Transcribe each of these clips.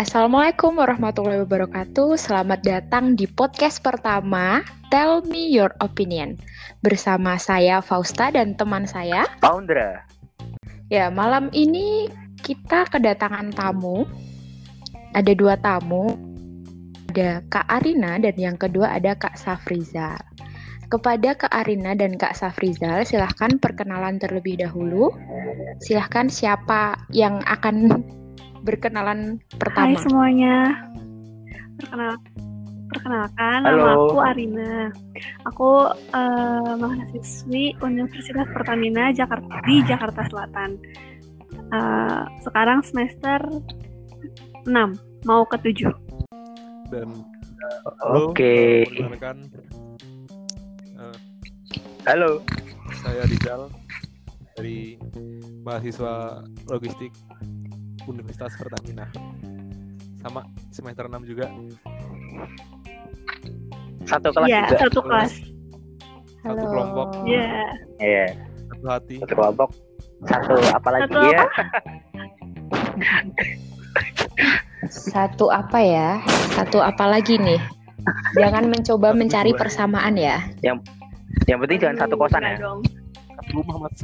Assalamualaikum warahmatullahi wabarakatuh. Selamat datang di podcast pertama Tell Me Your Opinion. Bersama saya Fausta dan teman saya Paundra. Ya, malam ini kita kedatangan tamu. Ada dua tamu. Ada Kak Arina dan yang kedua ada Kak Safrizal. Kepada Kak Arina dan Kak Safrizal, silahkan perkenalan terlebih dahulu. Silahkan siapa yang akan berkenalan pertama. Hai semuanya. Perkenal perkenalkan Halo. nama aku Arina. Aku uh, mahasiswi Universitas Pertamina Jakarta di Jakarta Selatan. Uh, sekarang semester 6 mau ke 7. dan halo, Oke. perkenalkan eh, Halo. saya Rizal dari mahasiswa logistik Universitas Pertamina sama semester 6 juga Satu kelas Iya, satu kelas. satu kelompok Iya. Iya, satu hati satu kelompok. Satu apa lagi Satu ya? Satu apa ya? Satu apa lagi nih? Jangan mencoba Satu mencari dua. persamaan ya. Yang penting jangan satu Aduh, kosan ya. dong. satu rumah mas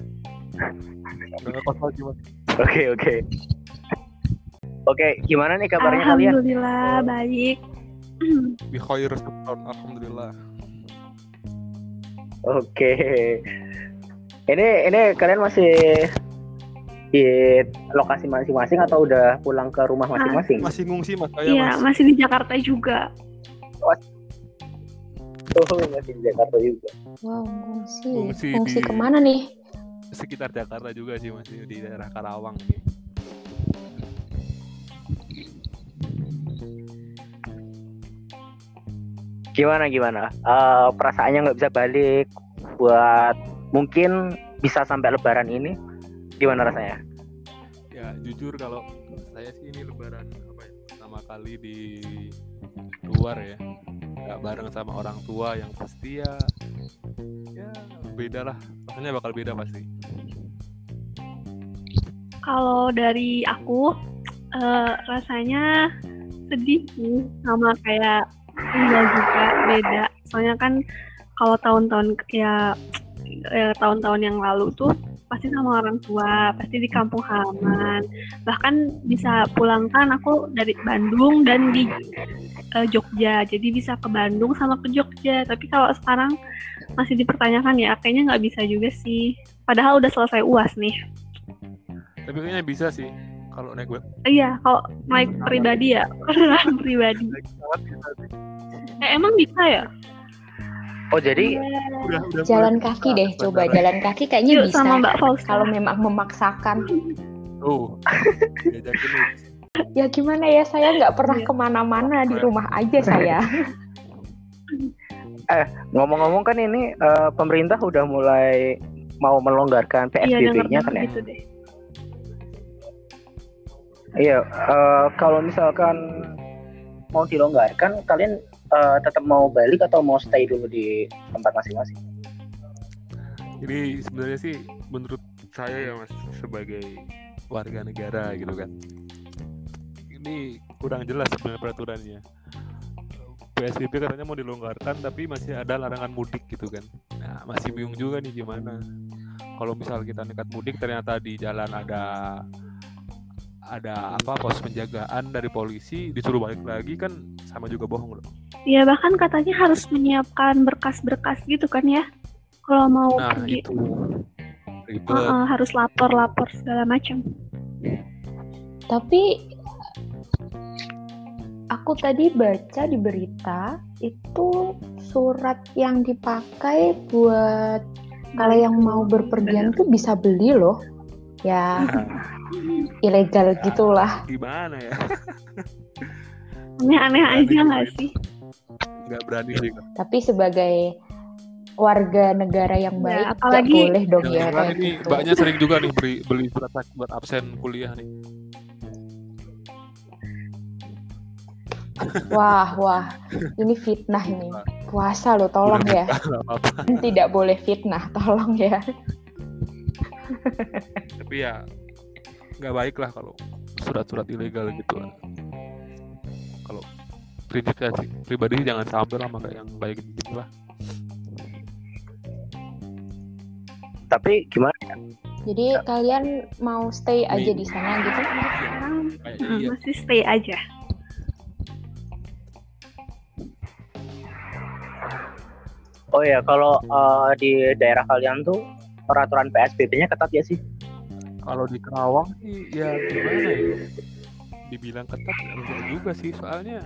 Udah kos lagi mas Oke, oke. Oke, gimana nih kabarnya kalian? Alhamdulillah baik. bi khair syukron, alhamdulillah Oke. Ini ini kalian masih di lokasi masing-masing atau udah pulang ke rumah masing-masing? masih ngungsi mas Iya, mas masih di Jakarta juga. Oh, masih di Jakarta juga. Wow, ngungsi. Ngungsi Ngungsi di- ke mana nih? sekitar Jakarta juga sih masih di daerah Karawang nih. Gimana gimana? Eh, perasaannya nggak bisa balik buat mungkin bisa sampai Lebaran ini. Gimana rasanya? ya jujur kalau saya sih ini lebaran apa ya pertama kali di luar ya nggak bareng sama orang tua yang pasti ya ya beda lah. Rasanya bakal beda pasti. Kalau dari aku eh, rasanya sedih sih sama kayak enggak juga beda. Soalnya kan kalau tahun-tahun ya eh, tahun-tahun yang lalu tuh pasti sama orang tua, pasti di kampung halaman. Bahkan bisa pulang kan aku dari Bandung dan di eh, Jogja. Jadi bisa ke Bandung sama ke Jogja. Tapi kalau sekarang masih dipertanyakan ya kayaknya nggak bisa juga sih. Padahal udah selesai UAS nih. tapi kayaknya bisa sih kalau naik web Iya, kalau naik pribadi ya, pribadi. Eh, emang bisa ya? Oh, jadi udah udah Jalan mulai kaki deh, coba jalan kaki kayaknya Yuk bisa. sama Mbak Fausta. Kalau memang memaksakan. oh. Ya gimana ya, saya nggak pernah Iya. ke mana-mana di rumah aja saya. ngomong-ngomong kan ini eh, pemerintah udah mulai mau melonggarkan Iya, PSBB-nya kan ya? gitu deh. Iya, eh, kalau misalkan mau dilonggarkan, kalian eh, tetap mau balik atau mau stay dulu di tempat masing-masing? Jadi sebenarnya sih menurut saya ya mas sebagai warga negara gitu kan ini kurang jelas sebenarnya peraturannya. PSBB katanya mau dilonggarkan tapi masih ada larangan mudik gitu kan. Nah masih bingung juga nih gimana. Kalau misal kita nekat mudik ternyata di jalan ada ada apa pos penjagaan dari polisi disuruh balik lagi kan sama juga bohong loh Iya, bahkan katanya harus menyiapkan berkas-berkas gitu kan ya. Kalau mau nah pergi, itu ribet Heeh, harus lapor-lapor segala macam. Tapi aku tadi baca di berita itu surat yang dipakai buat kalau yang mau berpergian tuh bisa beli loh. Ya ilegal gitulah. gimana ya Aneh-aneh aja nggak sih? Nggak berani sih Tapi sebagai warga negara yang Ya, baik nggak apalagi- boleh dong ya kayak ini gitu. mbaknya sering juga nih beli beli surat sakit buat absen kuliah nih. Wah, wah. Ini fitnah ini. Puasa loh, tolong ya. apa-apa. Tidak boleh fitnah, tolong ya. Tapi ya nggak baik lah kalau surat-surat ilegal gitu prinsip saya sih pribadi jangan sampai lah kayak yang kayak gitu lah. Tapi gimana? Jadi kalian mau stay aja di sana gitu? sekarang Kayak mm, iya. masih stay aja Oh ya, kalau eh, di daerah kalian tuh peraturan PSBB-nya ketat ya sih? Kalau di Kerawang sih ya gimana ya? Dibilang ketat ya enggak juga sih soalnya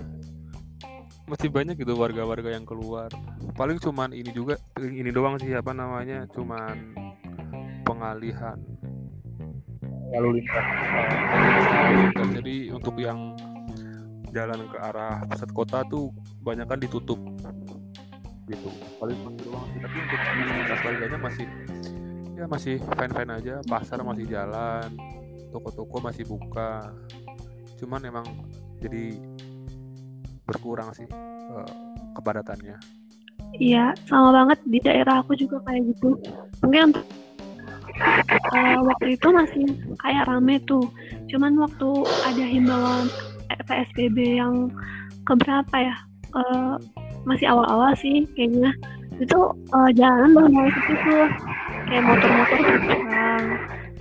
masih banyak gitu warga-warga yang keluar. Paling cuman ini juga ini doang sih apa namanya? Cuman pengalihan. Lalu lintas. Jadi untuk yang jalan ke arah pusat kota tuh banyak kan ditutup. Gitu. Paling doang sih. Tapi untuk aktivitas warganya masih ya masih fine fine aja. Pasar masih jalan. Toko-toko masih buka. Cuman emang jadi berkurang sih eh, kepadatannya Iya, sama banget di daerah aku juga kayak gitu. Mungkin eh, waktu itu masih kayak rame tuh. Cuman waktu ada himbauan PSBB yang keberapa ya? Eh, masih awal-awal sih kayaknya. Itu jalanan baru mulai sepi tuh. Kayak motor-motor berkurang.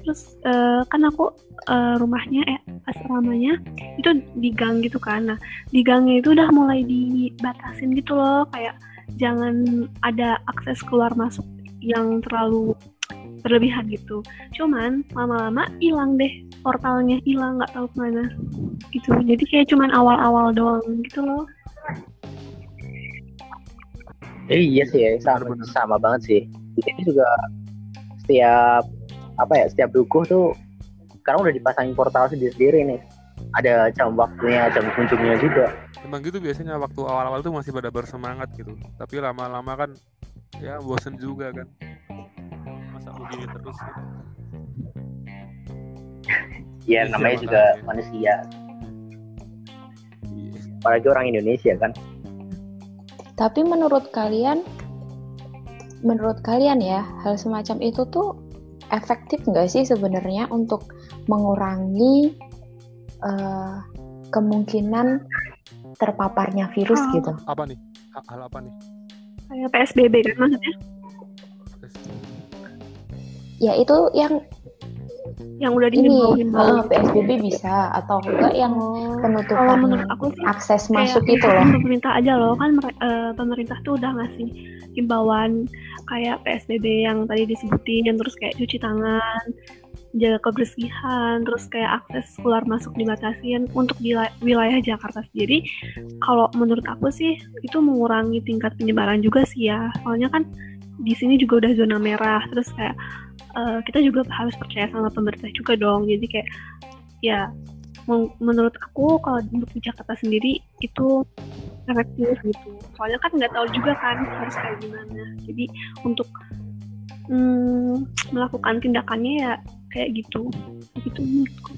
Terus eh, kan aku eh, rumahnya eh asramanya itu di gang gitu kan. Nah, di gangnya itu udah mulai dibatasin gitu loh kayak jangan ada akses keluar masuk yang terlalu berlebihan gitu. Cuman lama-lama hilang deh portalnya hilang nggak tahu ke mana gitu. Jadi kayak cuman awal-awal doang gitu loh. Eh, iya sih ya, sama, sama banget sih. Di juga setiap apa ya, setiap dukuh tuh sekarang udah dipasangin portal sendiri-sendiri nih. Ada jam waktunya, jam kunjungnya juga. emang gitu biasanya waktu awal-awal tuh masih pada bersemangat gitu tapi lama-lama kan ya bosen juga kan masa begini terus gitu. Ya Iya, namanya juga makanya. manusia, Iya. apalagi orang Indonesia kan. Tapi menurut kalian, menurut kalian ya, hal semacam itu tuh efektif nggak sih sebenarnya untuk mengurangi eh, kemungkinan terpaparnya virus Oh. gitu? apa nih hal, hal apa nih Kayak PSBB kan maksudnya Ya itu yang yang udah ini eh, PSBB bisa atau enggak yang Oh. Kalau penutupan menurut aku sih akses kayak masuk itu loh. pemerintah aja loh kan eh, pemerintah tuh udah ngasih himbauan kayak PSBB yang tadi disebutin terus kayak cuci tangan jaga kebersihan terus kayak akses keluar masuk dibatasin untuk di la- wilayah Jakarta sendiri. Kalau menurut aku sih itu mengurangi tingkat penyebaran juga sih ya. Soalnya kan di sini juga udah zona merah terus kayak eh, kita juga harus percaya sama pemerintah juga dong. Jadi kayak ya men- menurut aku kalau untuk di Jakarta sendiri itu efektif gitu. Soalnya kan nggak tahu juga kan harus kayak gimana. Jadi untuk mm, melakukan tindakannya ya kayak gitu. Gitu menurutku.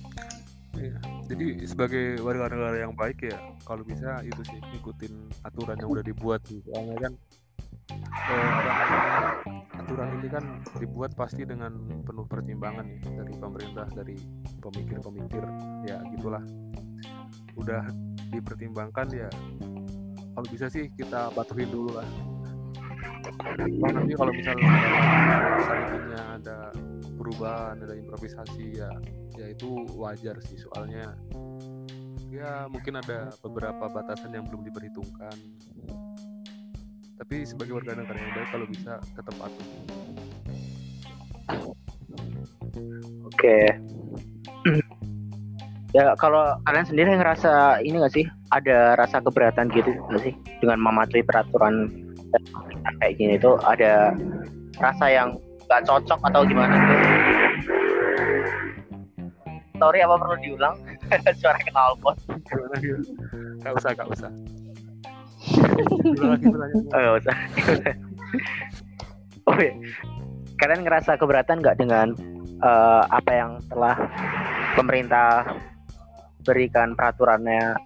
Iya. jadi sebagai warga negara yang baik ya kalau bisa itu sih ikutin aturan yang udah dibuat sih. Soalnya kan eh, aturan ini kan dibuat pasti dengan penuh pertimbangan ya dari pemerintah dari pemikir-pemikir. Ya gitulah. Udah dipertimbangkan ya kalau bisa sih kita patuhin dulu lah. Toh nanti kalau misalnya ada perubahan ada improvisasi ya ya itu wajar sih. Soalnya ya mungkin ada beberapa batasan yang belum diperhitungkan. Tapi sebagai warga negara yang baik kalau bisa tetap patuh Oke. Ya kalau kalian sendiri ngerasa ini gak sih ada rasa keberatan gitu gak sih dengan mematuhi peraturan kayak gini tuh ada rasa yang gak cocok atau gimana? Sorry apa perlu diulang? Suara gimana gitu nggak usah nggak usah. Oh, gak usah. oh, iya. Kalian ngerasa keberatan nggak dengan eh, apa yang telah pemerintah berikan peraturannya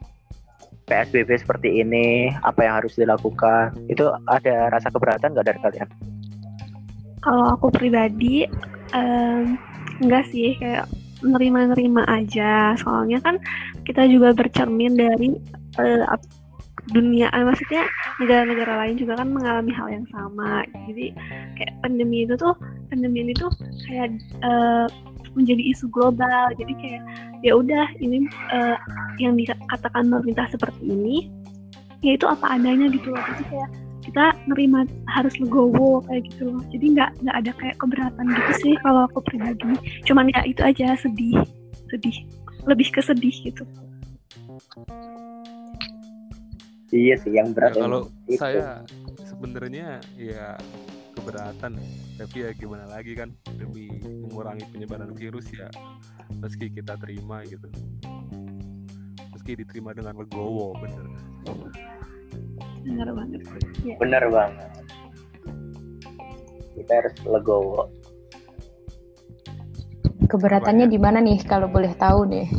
PSBB seperti ini apa yang harus dilakukan itu ada rasa keberatan nggak dari kalian Kalau aku pribadi, em, enggak sih kayak nerima-nerima aja. Soalnya kan kita juga bercermin dari ap- dunia, eh, maksudnya negara-negara lain juga kan mengalami hal yang sama. Jadi kayak pandemi itu tuh, pandemi ini tuh kayak eh, menjadi isu global. Jadi kayak ya udah ini eh, yang dikatakan pemerintah seperti ini, ya itu apa adanya gitu loh. Jadi kayak kita nerima harus legowo kayak gitu loh jadi nggak nggak ada kayak keberatan gitu sih kalau aku pribadi cuman ya itu aja sedih sedih lebih ke sedih gitu iya sih yang Ya, berat kalau itu. saya sebenarnya ya keberatan tapi ya gimana lagi kan demi mengurangi penyebaran virus ya meski kita terima gitu meski diterima dengan legowo bener benar banget ya. bener banget kita harus legowo Keberatannya di mana nih kalau boleh tahu nih?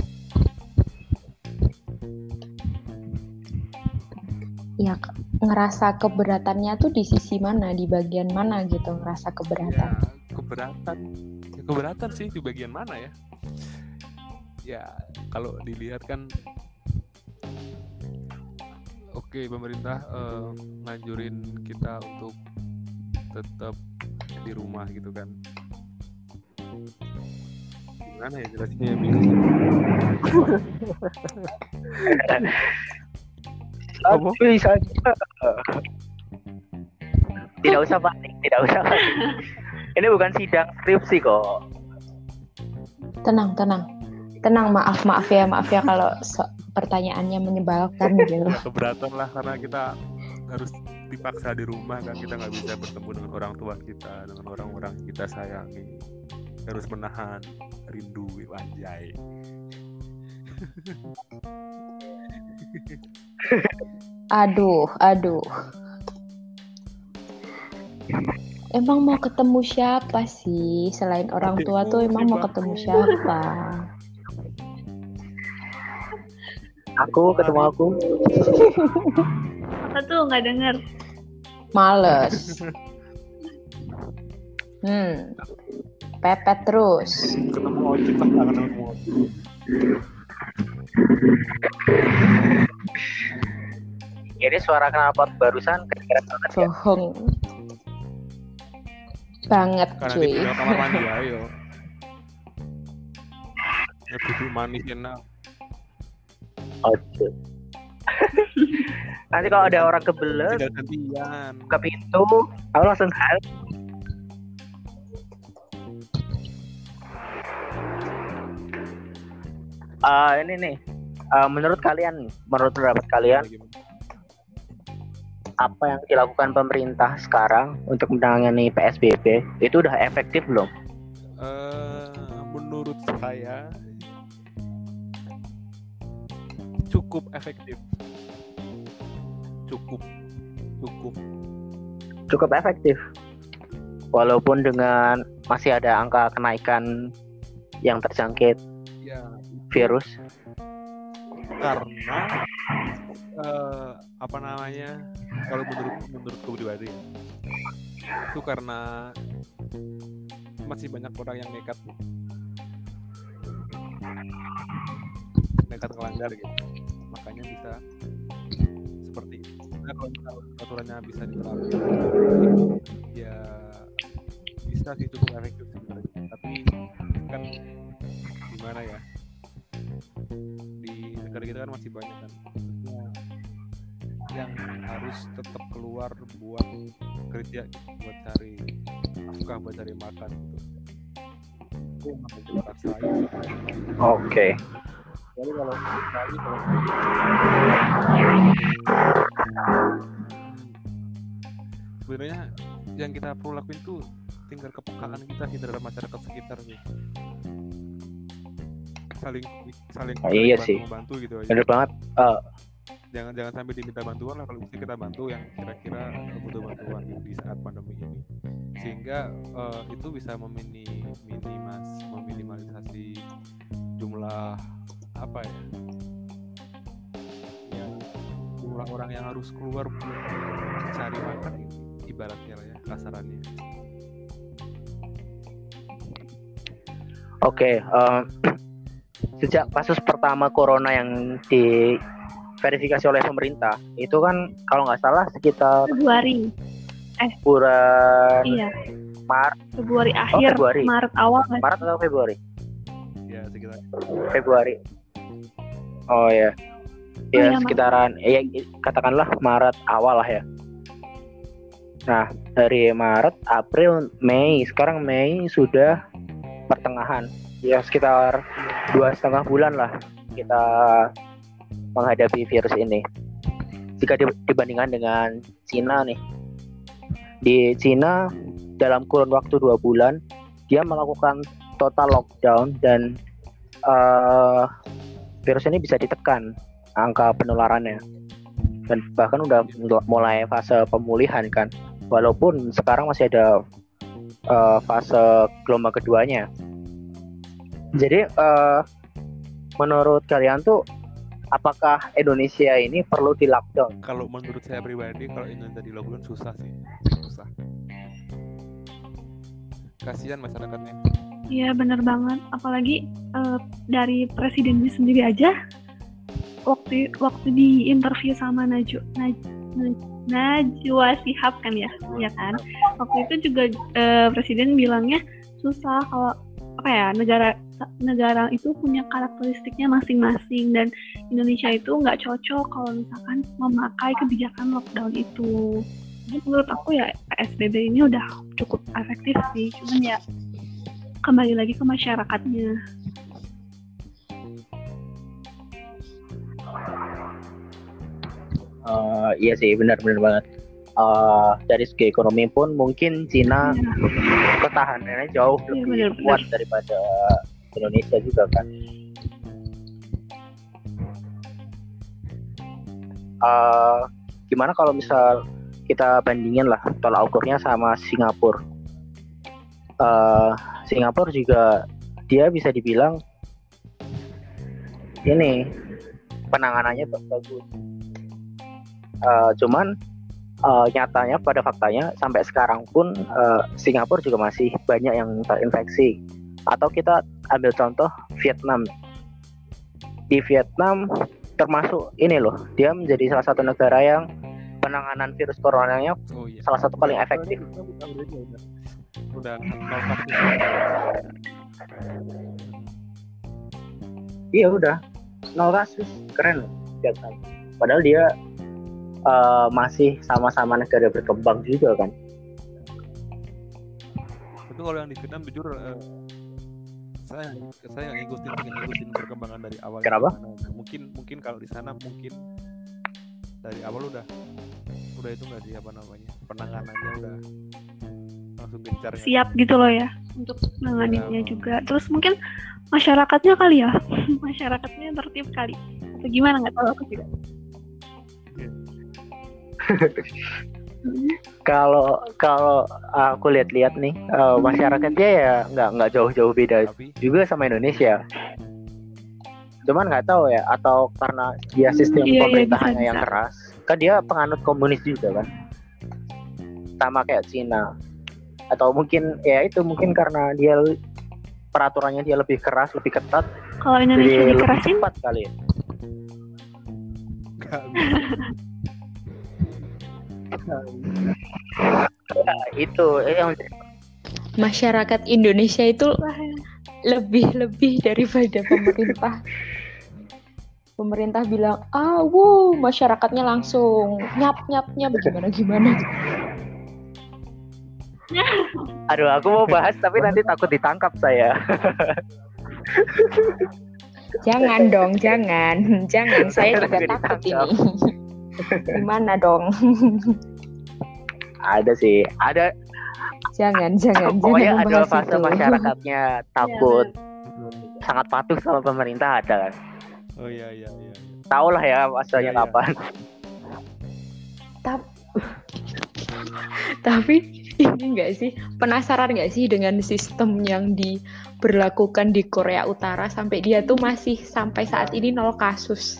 Ya ngerasa keberatannya tuh di sisi mana, di bagian mana gitu ngerasa ya keberatan. keberatan. Ya, keberatan sih di bagian mana ya? Ya kalau dilihat kan oke pemerintah eh, nganjurin kita untuk tetap di rumah gitu kan. Gimana ya jelasnya bingung Apa? bisa tidak usah panik tidak usah panik ini bukan sidang skripsi kok Tenang, tenang. Tenang, maaf, maaf ya, maaf ya kalau so- pertanyaannya menyebalkan gitu. keberatan lah karena kita harus dipaksa di rumah kan kita nggak bisa bertemu dengan orang tua kita dengan orang-orang kita sayangi harus menahan rindu anjay Aduh, aduh. Emang mau ketemu siapa sih? Selain orang tua tuh emang mau ketemu siapa? aku ketemu aku apa tuh nggak denger Males. Hmm. Pepet terus. ketemu ojek lah kangen ketemu ojek ini suara knalpot barusan kedengeran banget ya Bohong. Banget karena cuy. di tinggal kamar mandi ayo ya duduk manis enak Oke. nanti kalau ada orang kebelet buka pintu aku langsung hal Ah, ini nih. Ah, menurut kalian menurut pendapat kalian apa yang dilakukan pemerintah sekarang untuk menangani PSBB itu udah efektif belum? Eh, menurut saya cukup efektif. Cukup. Cukup. Cukup efektif. Walaupun dengan masih ada angka kenaikan yang terjangkit. Ya virus. karena eh, apa namanya kalau menurut menurutku pribadi itu karena masih banyak orang yang nekat nekat melanggar gitu makanya bisa seperti kalau aturannya bisa diterapkan ya bisa sih cukup efektif tapi kan gimana ya kita kan masih banyak kan. Maksudnya yang harus tetap keluar buat kerja buat cari nafkah buat cari makan gitu. Itu yang kita rasain Oke. Jadi kalau kalau sebenarnya yang kita perlu lakuin tuh tinggal kepekaan kita sih terhadap masyarakat sekitar sih saling saling Ah, iya bantu sih. membantu gitu aja Bener banget. Eh, jangan jangan sampai diminta bantuan lah kalau bisa kita bantu yang kira-kira butuh bantuan gitu di saat pandemi ini sehingga eh, itu bisa memini minimas meminimalisasi jumlah apa ya ya orang-orang yang harus keluar cari makan ibaratnya lah ya kasarannya Oke, eh, sejak kasus pertama corona yang diverifikasi oleh pemerintah, itu kan kalau nggak salah sekitar Februari. bulan Iya, Maret, Februari oh, akhir, Februari. Maret awal? Maret atau Februari? ya sekitar Februari. Oh ya, Oh, ya iya, Maret. sekitaran, ya katakanlah Maret awal lah ya. Nah dari Maret, April, Mei, sekarang Mei sudah pertengahan, ya sekitar dua setengah bulan lah kita menghadapi virus ini. Jika di- dibandingkan dengan Cina nih, di Cina dalam kurun waktu dua bulan dia melakukan total lockdown dan eh, virus ini bisa ditekan angka penularannya. Dan bahkan udah mulai fase pemulihan kan. Walaupun sekarang masih ada eh, fase gelombang keduanya jadi eh, menurut kalian tuh apakah Indonesia ini perlu di lockdown? Kalau menurut saya pribadi kalau Indonesia di lockdown susah sih. Susah. Kasihan masyarakatnya. Iya bener banget. Apalagi eh, dari presidennya sendiri aja waktu waktu di interview sama Naju Naj, Naj- Najwa Shihab kan ya, ya kan. Waktu itu juga eh, presiden bilangnya susah kalau apa ya negara negara itu punya karakteristiknya masing-masing dan Indonesia itu nggak cocok kalau misalkan memakai kebijakan lockdown itu. Jadi menurut aku ya PSBB ini udah cukup efektif sih, cuman ya kembali lagi ke masyarakatnya. Eh, iya sih benar-benar banget Eh, dari segi ekonomi pun mungkin Cina ketahanannya jauh Iya, lebih kuat daripada Indonesia juga kan. Eh, gimana kalau misal kita bandingin lah tolak ukurnya sama Singapura. Eh, Singapura juga dia bisa dibilang ini penanganannya bagus. Eh, cuman eh, nyatanya pada faktanya sampai sekarang pun eh, Singapura juga masih banyak yang terinfeksi. Atau kita ambil contoh Vietnam. Di Vietnam termasuk ini loh, dia menjadi salah satu negara yang penanganan virus coronanya oh iya salah satu paling efektif. udah nol kasus Iya udah nol kasus, keren loh Vietnam. Padahal dia eh, masih sama-sama negara berkembang juga kan. itu kalau yang di Vietnam jujur eh, saya saya nggak ngikutin ngikutin perkembangan dari awal Kenapa? Gimana. mungkin mungkin kalau di sana mungkin dari awal udah udah itu nggak sih apa namanya penanganannya udah langsung gencar? Siap gitu loh ya untuk menanganinya Iya. juga. Terus mungkin masyarakatnya kali ya, masyarakatnya tertib kali. Atau gimana nggak tahu aku juga. Kalau kalau aku lihat-lihat nih eh, masyarakatnya ya nggak nggak jauh-jauh beda juga sama Indonesia. Cuman nggak tahu ya atau karena dia sistem Iya, iya, pemerintahannya bisa, yang bisa. keras. Kan dia penganut komunis juga kan. Sama kayak Cina. Atau mungkin ya itu mungkin karena dia peraturannya dia lebih keras, lebih ketat, Kalau Indonesia jadi lebih dikerasin, cepat kali ya. Nah, itu eh, yang Masyarakat Indonesia itu wah, lebih-lebih daripada pemerintah. Pemerintah bilang, ah, wow, masyarakatnya langsung nyap nyap nyap gimana gimana. aduh aku mau bahas tapi nanti takut ditangkap saya. Jangan dong, jangan, jangan. Saya juga takut ini. Gimana dong? Ada sih, ada Jangan, jangan, pokoknya jangan ada fase itu. masyarakatnya takut sangat patuh sama pemerintah ada kan. oh iya iya iya Tahu lah ya masanya Iya, iya. kapan. Tapi ini enggak sih penasaran nggak sih dengan sistem yang diberlakukan di Korea Utara sampai dia tuh masih sampai saat ini nol kasus.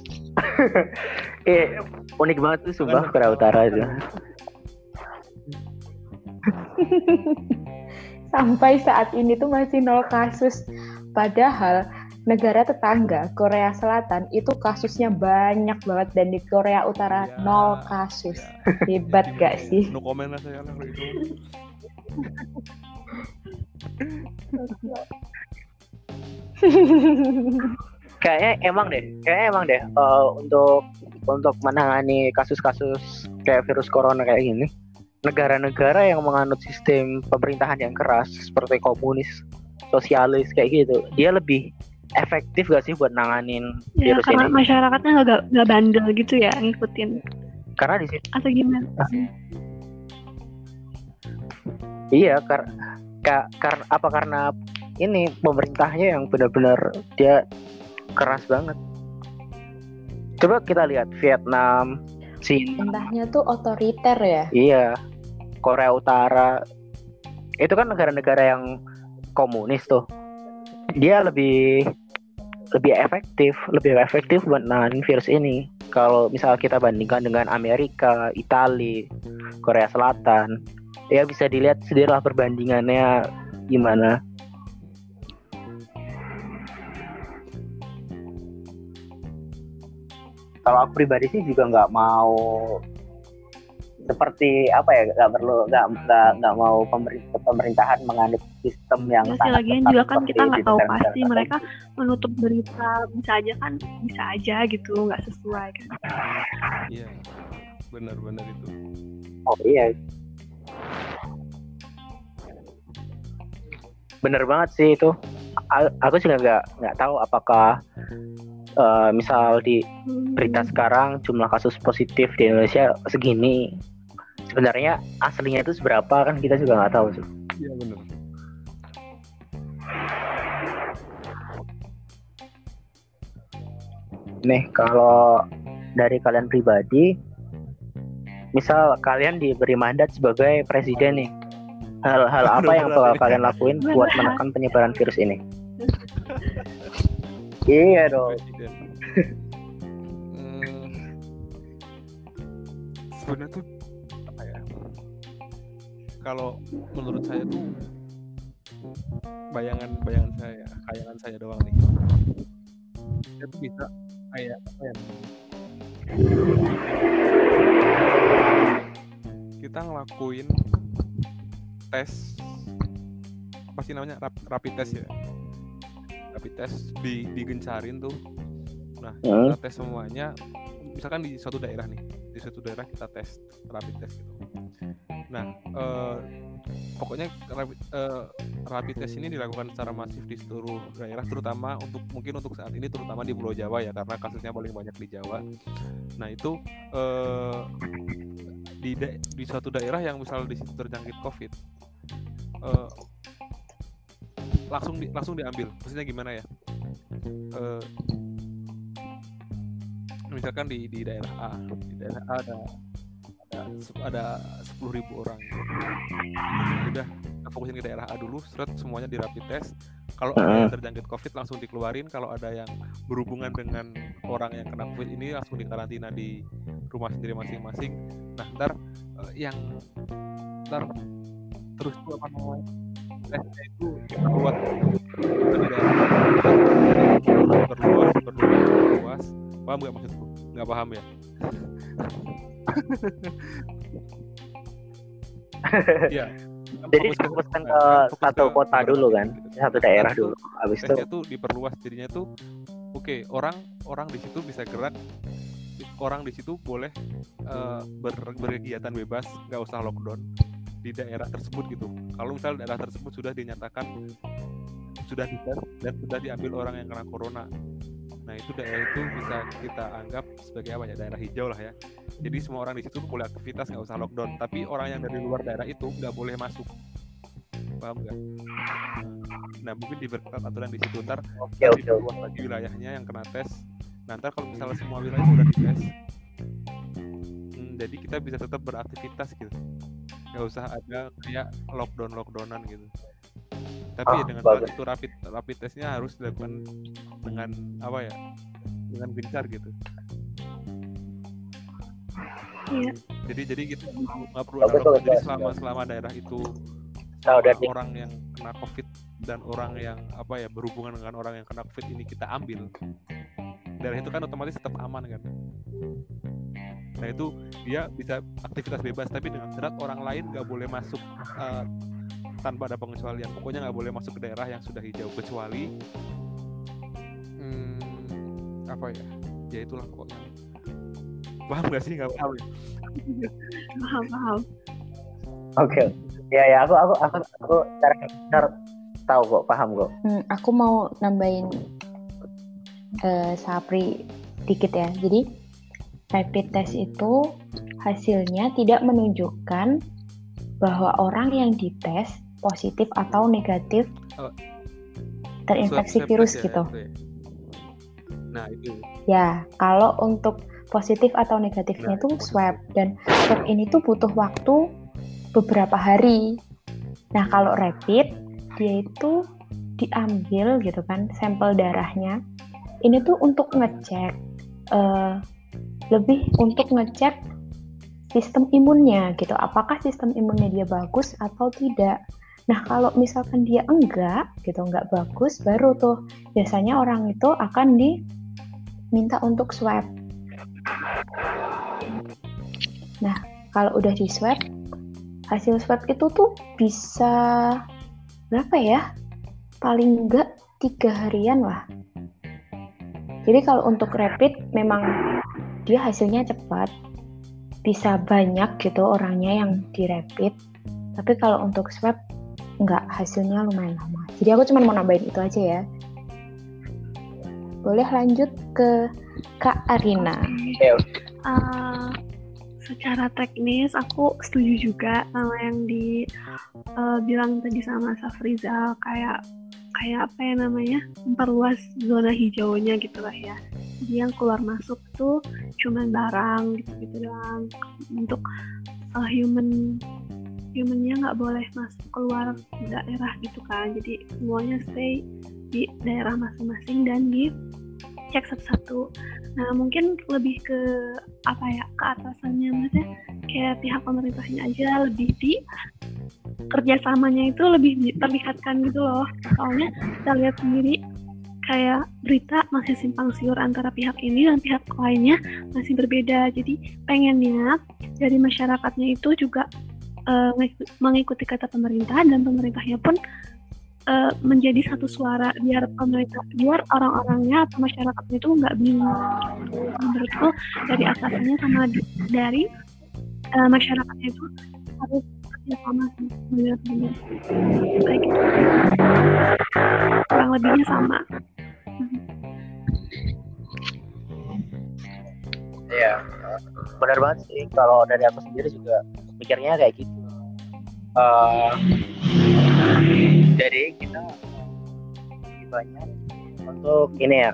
eh unik banget tuh sumpah Korea Utara itu. Sampai saat ini tuh masih nol kasus. Padahal negara tetangga Korea Selatan itu kasusnya banyak banget dan di Korea Utara Ya, nol kasus. ya. Hebat gak sih? No comment lah saya lah kalau itu. Kayaknya emang deh, kayaknya emang deh eh, untuk untuk menangani kasus-kasus kayak virus corona kayak gini, negara-negara yang menganut sistem pemerintahan yang keras seperti komunis, sosialis kayak gitu, dia lebih efektif gak sih buat nanganin Ya virus karena ini? masyarakatnya nggak nggak bandel gitu ya ngikutin. Karena di situ Atau gimana? Iya, kar ka- kar- apa karena ini pemerintahnya yang benar-benar dia keras banget. Coba kita lihat Vietnam, Cina, Pemerintahnya tuh otoriter ya. iya, Korea Utara. Itu kan negara-negara yang komunis tuh. Dia lebih lebih efektif, lebih efektif buat nanganin virus ini. Kalau misal kita bandingkan dengan Amerika, Italia, Korea Selatan, ya bisa dilihat sendirilah perbandingannya gimana. Kalau aku pribadi sih juga nggak mau seperti apa ya nggak perlu nggak nggak nggak mau pemerintah pemerintahan menganut sistem yang Ya sih sangat lagian juga kan kita nggak tahu pasti mereka menutup berita bisa aja kan bisa aja gitu nggak sesuai kan. Iya. Benar-benar itu. Oh iya. Bener banget sih itu. A- Aku juga nggak nggak tahu apakah eh, misal di Hmm. berita sekarang jumlah kasus positif di Indonesia segini. Sebenarnya aslinya itu seberapa kan kita juga nggak tahu. Su. Iya benar. Nih kalau dari kalian pribadi, misal kalian diberi mandat sebagai presiden nih, hal-hal apa yang bakal kalian lakuin buat menekan penyebaran virus ini? Iya dong. Hmm, sebenarnya tuh? Kalau menurut saya tuh bayangan bayangan saya, khayalan saya doang nih. Saya tuh bisa kayak apa ya? Kita ngelakuin tes apa sih namanya? Rap, rapid test ya? Rapid test di digencarin tuh. Nah kita tes semuanya misalkan di suatu daerah nih di suatu daerah kita tes rapid test gitu. Nah eh, pokoknya rapid, eh, rapid test ini dilakukan secara masif di seluruh daerah terutama untuk mungkin untuk saat ini terutama di Pulau Jawa ya karena kasusnya paling banyak di Jawa. Nah itu eh, di di suatu daerah yang misal di situ terjangkit COVID eh, langsung di, langsung diambil. Maksudnya gimana ya? Eh, misalkan di di daerah A di daerah A ada ada ada sepuluh ribu orang gitu. udah fokusin ke daerah A dulu seret semuanya di rapid test kalau ada yang terjangkit covid langsung dikeluarin kalau ada yang berhubungan dengan orang yang kena covid ini langsung dikarantina di rumah sendiri masing-masing nah ntar eh, yang ntar terus itu apa namanya tesnya itu diperluas diperluas diperluas paham nggak maksudku nggak paham ya Iya. Jadi ke- fokuskan ke satu kota dulu titik kan, gitu. satu daerah dulu. Habis itu tuh diperluas jadinya tuh oke orang orang di situ bisa gerak orang di situ boleh eh, ber- berkegiatan bebas nggak usah lockdown di daerah tersebut gitu kalau misal daerah tersebut sudah dinyatakan sudah dites dan sudah diambil orang yang kena corona nah itu daerah itu bisa kita anggap sebagai apa ya daerah hijau lah ya. Jadi semua orang di situ boleh aktivitas nggak usah lockdown. Tapi orang yang dari luar daerah itu nggak boleh masuk. Paham nggak? Nah mungkin diperketat aturan di situ. Ntar oke. oke. diperluas lagi wilayahnya yang kena tes. Nah ntar kalau misalnya semua wilayah udah dites hmm, jadi kita bisa tetap beraktivitas gitu. Nggak usah ada kayak lockdown lockdownan gitu tapi Ah, ya dengan bagus. itu rapid rapid testnya harus dilakukan dengan apa ya dengan gencar gitu Iya. Jadi jadi kita nggak perlu Bagus, analog. bagus, Jadi bagus. selama selama daerah itu dari orang yang kena covid dan orang yang apa ya berhubungan dengan orang yang kena covid ini kita ambil daerah itu kan otomatis tetap aman kan nah itu dia bisa aktivitas bebas tapi dengan syarat orang lain nggak boleh masuk eh, tanpa ada pengecualian pokoknya nggak boleh masuk ke daerah yang sudah hijau kecuali hmm, apa ya ya itulah pokoknya paham gak sih nggak paham ya? paham paham Oke. Ya ya aku aku aku aku cara benar tahu kok, paham kok. Hmm, aku mau nambahin eh, Sapri dikit ya. Jadi rapid test itu hasilnya tidak menunjukkan bahwa orang yang dites positif atau negatif Oh. terinfeksi Swab- virus ya, gitu. itu ya? nah itu Ya, kalau untuk positif atau negatifnya Nah, itu swab dan swab ini tuh butuh waktu beberapa hari. Nah, kalau rapid dia itu diambil gitu kan sampel darahnya. Ini tuh untuk ngecek eh, lebih untuk ngecek sistem imunnya gitu. Apakah sistem imunnya dia bagus atau tidak? Nah, kalau misalkan dia enggak gitu, enggak bagus, baru tuh biasanya orang itu akan diminta untuk swab. Nah, kalau udah di swab, hasil swab itu tuh bisa berapa ya? Paling enggak tiga harian lah. Jadi kalau untuk rapid memang dia hasilnya cepat, bisa banyak gitu orangnya yang di rapid. Tapi kalau untuk swab enggak hasilnya lumayan lama. Jadi aku cuma mau nambahin itu aja ya. Boleh lanjut ke Kak Arina. Eh, secara teknis aku setuju juga sama yang dibilang tadi sama Safrizal kayak kayak apa ya namanya memperluas zona hijaunya gitu lah ya jadi yang keluar masuk tuh cuman barang gitu gitu doang untuk uh, human humannya nggak boleh masuk keluar daerah gitu kan. Jadi semuanya stay di daerah masing-masing dan di cek satu-satu. Nah mungkin lebih ke apa ya ke atasannya maksudnya kayak pihak pemerintahnya aja lebih di kerjasamanya itu lebih terlihatkan gitu loh. Soalnya kita lihat sendiri kayak berita masih simpang siur antara pihak ini dan pihak lainnya masih berbeda. Jadi pengennya dari masyarakatnya itu juga mengik- mengikuti kata pemerintah dan pemerintahnya pun eh, menjadi satu suara biar pemerintah biar orang-orangnya atau masyarakatnya itu nggak bingung. Menurutku dari atasannya sama dari eh, masyarakatnya itu harus sih benar-benar. Gitu kurang lebihnya sama. Iya, benar banget sih. Kalau dari aku sendiri juga mikirnya kayak gitu. Eh, jadi kita lebih banyak untuk ini ya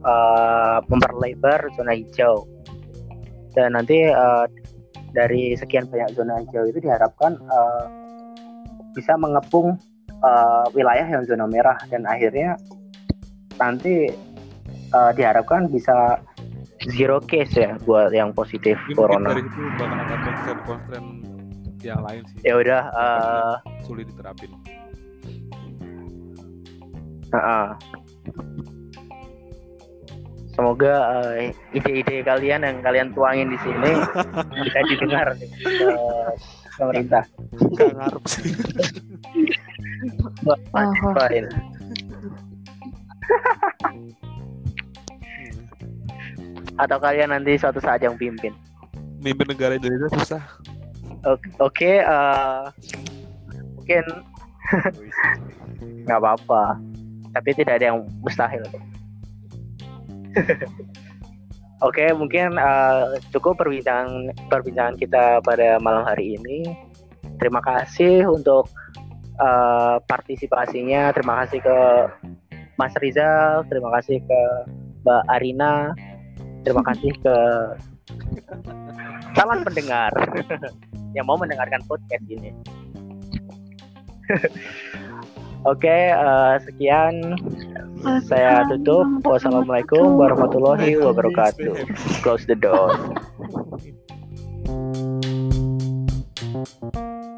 eh, memperlebar zona hijau dan nanti eh, dari sekian banyak zona hijau itu diharapkan eh, bisa mengepung eh, wilayah yang zona merah dan akhirnya nanti eh, diharapkan bisa zero case ya buat yang positif Mungkin corona. dari situ bakal ada konsen-konsen yang lain sih Ya udah, eh, sulit diterapin Heeh. Semoga eh, ide-ide kalian yang kalian tuangin di sini bisa didengar nih, eh, pemerintah. Gak ngarep sih Wah, Atau kalian nanti suatu saat yang pimpin. mimpin negara Indonesia susah Oke, oke, eh, mungkin nggak apa-apa. Tapi tidak ada yang mustahil. Oke, mungkin eh, cukup perbincangan perbincangan kita pada malam hari ini. Terima kasih untuk eh, partisipasinya. Terima kasih ke Mas Rizal. Terima kasih ke Mbak Arina. Terima kasih ke calon pendengar yang mau mendengarkan podcast ini. Oke, eh, sekian saya tutup. Wassalamualaikum warahmatullahi wabarakatuh. Close the door.